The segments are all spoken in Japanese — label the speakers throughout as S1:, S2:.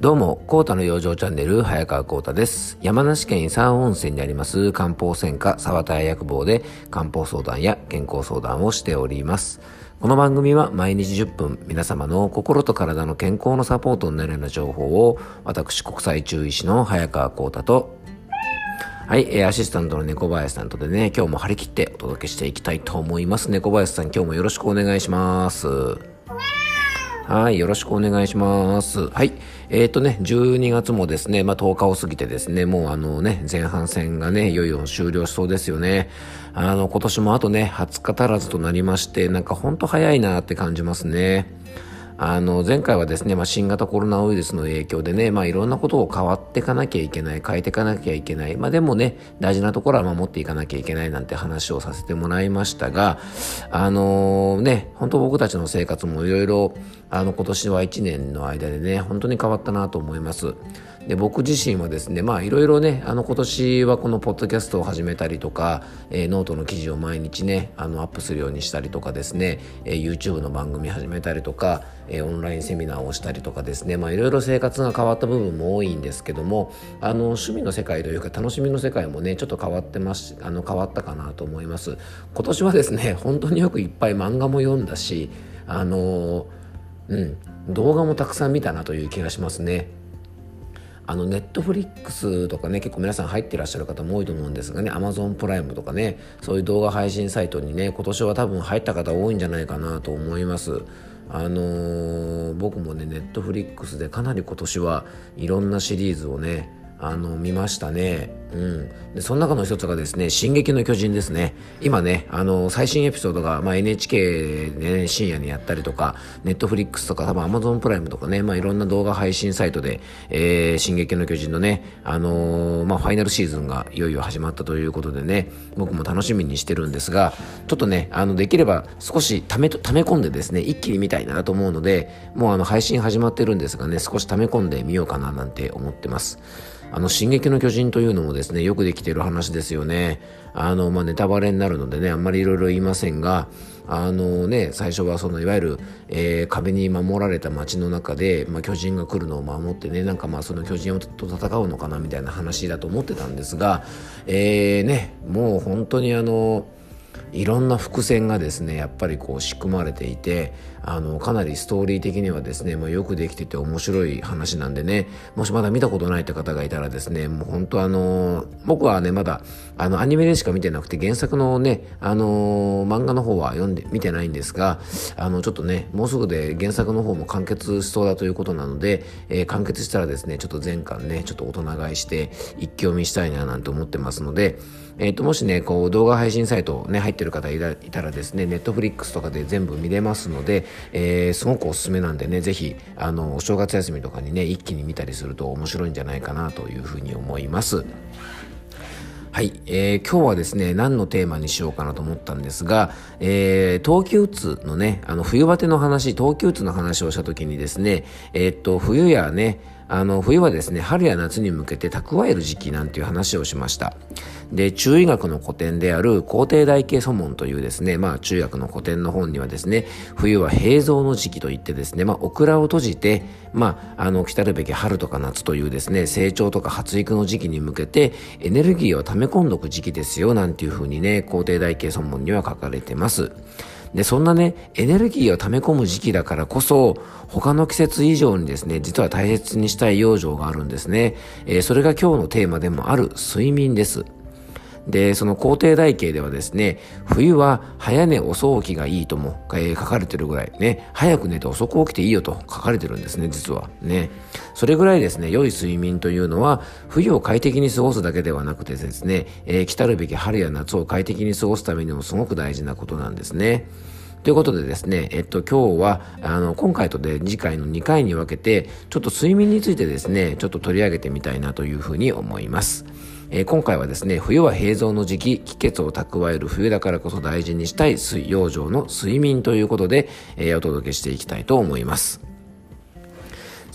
S1: どうも、コータの養生チャンネル、早川コータです。山梨県伊佐温泉にあります漢方専科沢田屋薬房で漢方相談や健康相談をしております。この番組は毎日10分皆様の心と体の健康のサポートになるような情報を私国際中医師の早川コータとはい、アシスタントの猫林さんとでね、今日も張り切ってお届けしていきたいと思います。猫林さん、今日もよろしくお願いします。はい、よろしくお願いします。はい。えっ、ー、とね、12月もですね、まあ10日を過ぎてですね、もうあのね、前半戦がね、いよいよ終了しそうですよね。あの、今年もあとね、20日足らずとなりまして、なんかほんと早いなって感じますね。あの前回はですね、まあ、新型コロナウイルスの影響でね、まあ、いろんなことを変わっていかなきゃいけない変えていかなきゃいけない、まあ、でもね大事なところは守っていかなきゃいけないなんて話をさせてもらいましたがあのー、ね本当僕たちの生活もいろいろあの今年は1年の間でね本当に変わったなと思います。で僕自身はですねまあいろいろねあの今年はこのポッドキャストを始めたりとか、えー、ノートの記事を毎日ねあのアップするようにしたりとかですね、えー、YouTube の番組始めたりとか、えー、オンラインセミナーをしたりとかですねまあいろいろ生活が変わった部分も多いんですけどもあの趣味の世界というか楽しみの世界もねちょっと変わってますあの変わったかなと思います今年はですね本当によくいっぱい漫画も読んだしあのうん。動画もたくさん見たなという気がしますね。あのネットフリックスとかね結構皆さん入ってらっしゃる方も多いと思うんですがねアマゾンプライムとかねそういう動画配信サイトにね今年は多分入った方多いんじゃないかなと思います。あのー、僕もねネットフリックスでかなり今年はいろんなシリーズをねあの見ましたね。うん。で、その中の一つがですね、進撃の巨人ですね。今ね、あの、最新エピソードが、まあ、NHK で、ね、深夜にやったりとか、ネットフリックスとか、多分 Amazon プライムとかね、まあ、いろんな動画配信サイトで、えー、進撃の巨人のね、あのー、まあ、ファイナルシーズンがいよいよ始まったということでね、僕も楽しみにしてるんですが、ちょっとね、あの、できれば少しため、溜め込んでですね、一気に見たいなと思うので、もうあの、配信始まってるんですがね、少し溜め込んでみようかななんて思ってます。あの、進撃の巨人というのもですね、よくできてる話ですよね。あの、まあ、ネタバレになるのでね、あんまりいろいろ言いませんが、あのね、最初はそのいわゆる、えー、壁に守られた街の中で、まあ、巨人が来るのを守ってね、なんかまあその巨人と戦うのかなみたいな話だと思ってたんですが、えー、ね、もう本当にあの、いろんな伏線がですねやっぱりこう仕組まれていてあのかなりストーリー的にはですね、まあ、よくできてて面白い話なんでねもしまだ見たことないって方がいたらですねもう本当あの僕はねまだあのアニメでしか見てなくて原作のねあの漫画の方は読んで見てないんですがあのちょっとねもうすぐで原作の方も完結しそうだということなので、えー、完結したらですねちょっと前巻ねちょっと大人買いして一気読みしたいななんて思ってますのでえっ、ー、ともしねこう動画配信サイトね入ってる方いたらですねネットフリックスとかで全部見れますので、えー、すごくおすすめなんでね、ぜひ、あの、お正月休みとかにね、一気に見たりすると面白いんじゃないかなというふうに思います。はい、えー、今日はですね、何のテーマにしようかなと思ったんですが、えー、冬季うつのね、あの、冬バテの話、冬季うつの話をした時にですね、えー、っと、冬やね、あの、冬はですね、春や夏に向けて蓄える時期なんていう話をしました。で、中医学の古典である皇帝大慶祖門というですね、まあ中学の古典の本にはですね、冬は平蔵の時期といってですね、まあオクラを閉じて、まあ、あの、来たるべき春とか夏というですね、成長とか発育の時期に向けてエネルギーを溜め込んどく時期ですよ、なんていうふうにね、皇帝大慶祖門には書かれてます。で、そんなね、エネルギーを溜め込む時期だからこそ、他の季節以上にですね、実は大切にしたい養生があるんですね。えー、それが今日のテーマでもある睡眠です。で、その皇帝台形ではですね、冬は早寝遅起きがいいとも、えー、書かれてるぐらいね、早く寝て遅く起きていいよと書かれてるんですね、実は。ね。それぐらいですね、良い睡眠というのは、冬を快適に過ごすだけではなくてですね、えー、来たるべき春や夏を快適に過ごすためにもすごく大事なことなんですね。ということでですね、えっと、今日は、あの、今回とで次回の2回に分けて、ちょっと睡眠についてですね、ちょっと取り上げてみたいなというふうに思います。えー、今回はですね、冬は平蔵の時期、気血を蓄える冬だからこそ大事にしたい水養生の睡眠ということで、えー、お届けしていきたいと思います。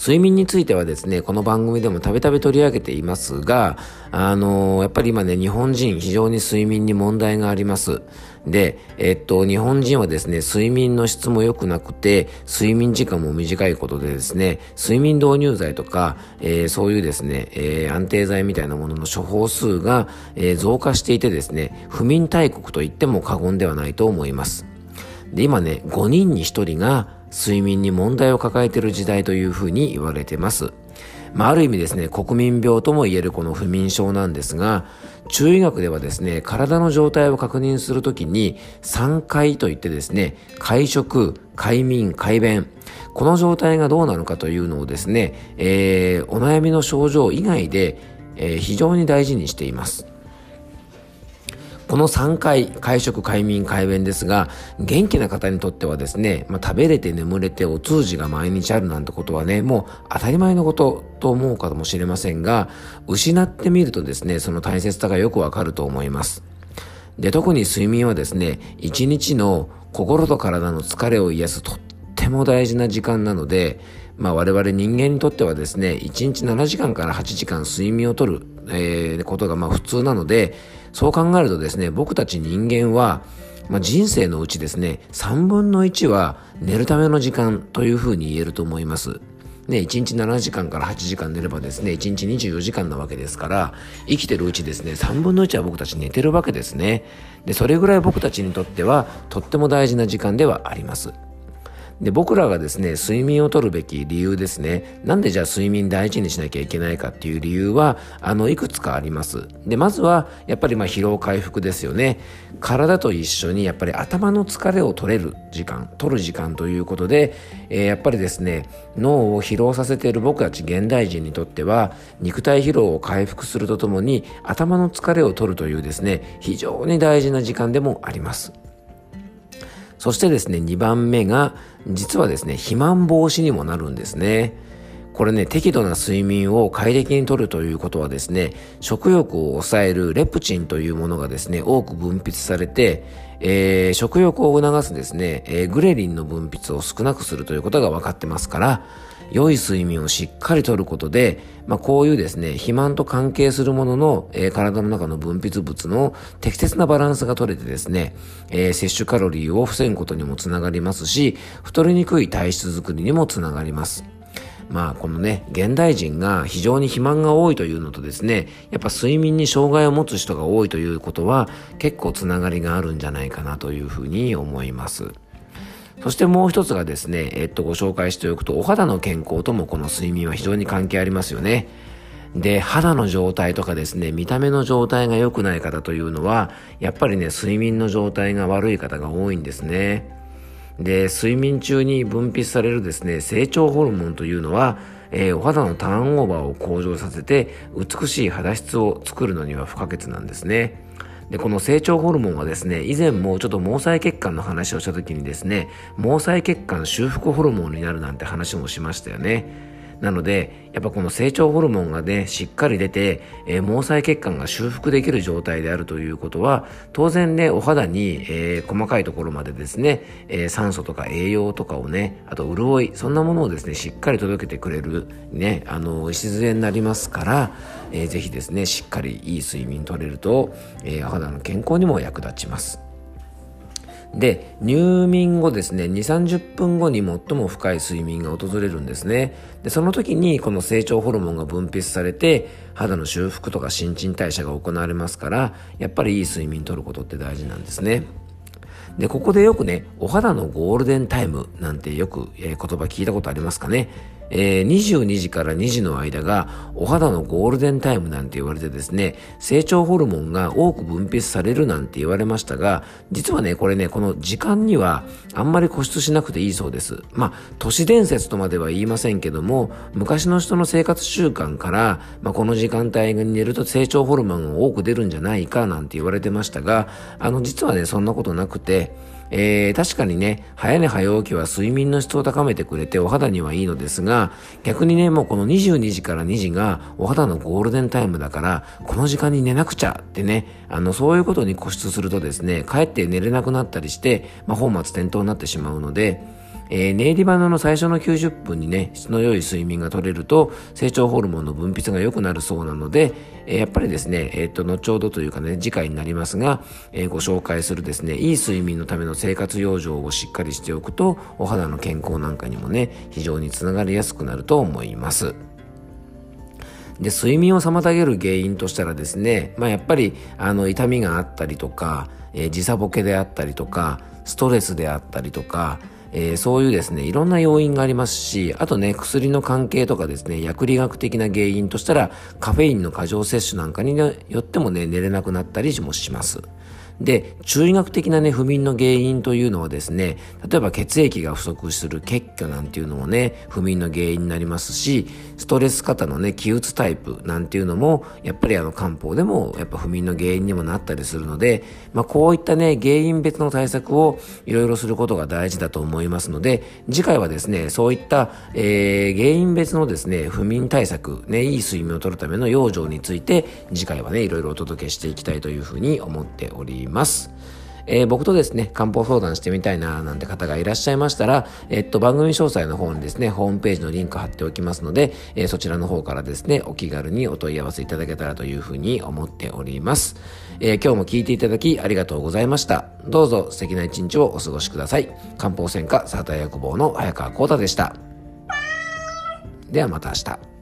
S1: 睡眠についてはですね、この番組でもたびたび取り上げていますが、あのー、やっぱり今ね、日本人非常に睡眠に問題があります。で、えっと、日本人はですね、睡眠の質も良くなくて、睡眠時間も短いことでですね、睡眠導入剤とか、えー、そういうですね、えー、安定剤みたいなものの処方数が、えー、増加していてですね、不眠大国と言っても過言ではないと思います。で、今ね、5人に1人が睡眠に問題を抱えている時代というふうに言われてます。まあ、ある意味ですね、国民病とも言えるこの不眠症なんですが、中医学ではですね、体の状態を確認するときに、3回といってですね、会食、快眠、快便、この状態がどうなのかというのをですね、えー、お悩みの症状以外で、えー、非常に大事にしています。この3回、会食、快眠、快便ですが、元気な方にとってはですね、まあ、食べれて眠れてお通じが毎日あるなんてことはね、もう当たり前のことと思うかもしれませんが、失ってみるとですね、その大切さがよくわかると思います。で、特に睡眠はですね、一日の心と体の疲れを癒すとっても大事な時間なので、まあ我々人間にとってはですね、1日7時間から8時間睡眠をとる、えー、ことがまあ普通なので、そう考えるとですね、僕たち人間は、まあ、人生のうちですね、3分の1は寝るための時間というふうに言えると思います。ね、1日7時間から8時間寝ればですね、1日24時間なわけですから、生きてるうちですね、3分の1は僕たち寝てるわけですね。で、それぐらい僕たちにとっては、とっても大事な時間ではあります。で、僕らがですね、睡眠をとるべき理由ですね。なんでじゃあ睡眠大事にしなきゃいけないかっていう理由は、あの、いくつかあります。で、まずは、やっぱりまあ疲労回復ですよね。体と一緒にやっぱり頭の疲れを取れる時間、取る時間ということで、えー、やっぱりですね、脳を疲労させている僕たち現代人にとっては、肉体疲労を回復するとともに、頭の疲れを取るというですね、非常に大事な時間でもあります。そしてですね、2番目が、実はですね、肥満防止にもなるんですね。これね、適度な睡眠を快適にとるということはですね、食欲を抑えるレプチンというものがですね、多く分泌されて、えー、食欲を促すですね、えー、グレリンの分泌を少なくするということが分かってますから、良い睡眠をしっかりとることで、まあ、こういうですね、肥満と関係するものの、えー、体の中の分泌物の適切なバランスが取れてですね、えー、摂取カロリーを防ぐことにもつながりますし、太りにくい体質づくりにもつながります。まあこのね、現代人が非常に肥満が多いというのとですね、やっぱ睡眠に障害を持つ人が多いということは結構つながりがあるんじゃないかなというふうに思います。そしてもう一つがですね、えっと、ご紹介しておくと、お肌の健康ともこの睡眠は非常に関係ありますよね。で、肌の状態とかですね、見た目の状態が良くない方というのは、やっぱりね、睡眠の状態が悪い方が多いんですね。で、睡眠中に分泌されるですね、成長ホルモンというのは、えー、お肌のターンオーバーを向上させて、美しい肌質を作るのには不可欠なんですね。で、この成長ホルモンはですね、以前もちょっと毛細血管の話をした時にですね、毛細血管修復ホルモンになるなんて話もしましたよね。なので、やっぱこの成長ホルモンがね、しっかり出て、えー、毛細血管が修復できる状態であるということは、当然ね、お肌に、えー、細かいところまでですね、えー、酸素とか栄養とかをね、あと潤い、そんなものをですね、しっかり届けてくれる、ね、あの、礎になりますから、えー、ぜひですね、しっかりいい睡眠取れると、えー、お肌の健康にも役立ちます。で、入眠後ですね、2、30分後に最も深い睡眠が訪れるんですね。で、その時にこの成長ホルモンが分泌されて、肌の修復とか新陳代謝が行われますから、やっぱりいい睡眠とることって大事なんですね。で、ここでよくね、お肌のゴールデンタイムなんてよく、え、言葉聞いたことありますかね。えー、22時から2時の間がお肌のゴールデンタイムなんて言われてですね、成長ホルモンが多く分泌されるなんて言われましたが、実はね、これね、この時間にはあんまり固執しなくていいそうです。まあ、都市伝説とまでは言いませんけども、昔の人の生活習慣から、まあ、この時間帯に寝ると成長ホルモンが多く出るんじゃないかなんて言われてましたが、あの、実はね、そんなことなくて、えー、確かにね、早寝早起きは睡眠の質を高めてくれてお肌にはいいのですが、逆にね、もうこの22時から2時がお肌のゴールデンタイムだから、この時間に寝なくちゃってね、あの、そういうことに固執するとですね、かえって寝れなくなったりして、まあ、本末転倒になってしまうので、えー、寝入り花の最初の90分にね、質の良い睡眠が取れると、成長ホルモンの分泌が良くなるそうなので、えー、やっぱりですね、えっ、と、後ほどというかね、次回になりますが、えー、ご紹介するですね、いい睡眠のための生活養生をしっかりしておくと、お肌の健康なんかにもね、非常につながりやすくなると思います。で、睡眠を妨げる原因としたらですね、まあやっぱり、あの、痛みがあったりとか、えー、時差ボケであったりとか、ストレスであったりとか、えー、そういうですね、いろんな要因がありますし、あとね、薬の関係とかですね、薬理学的な原因としたら、カフェインの過剰摂取なんかによってもね、寝れなくなったりもします。で、中医学的なね、不眠の原因というのはですね、例えば血液が不足する血虚なんていうのもね、不眠の原因になりますし、ストレス型のね、気鬱タイプなんていうのも、やっぱりあの漢方でもやっぱ不眠の原因にもなったりするので、まあこういったね、原因別の対策をいろいろすることが大事だと思いますので、次回はですね、そういった、えー、原因別のですね、不眠対策、ね、いい睡眠をとるための養生について、次回はね、いろいろお届けしていきたいというふうに思っております。ます。えー、僕とですね、漢方相談してみたいななんて方がいらっしゃいましたら、えっと、番組詳細の方にですね、ホームページのリンク貼っておきますので、えー、そちらの方からですね、お気軽にお問い合わせいただけたらというふうに思っております。えー、今日も聞いていただきありがとうございました。どうぞ素敵な一日をお過ごしください。漢方専科サーター薬房の早川幸太でした。ではまた明日。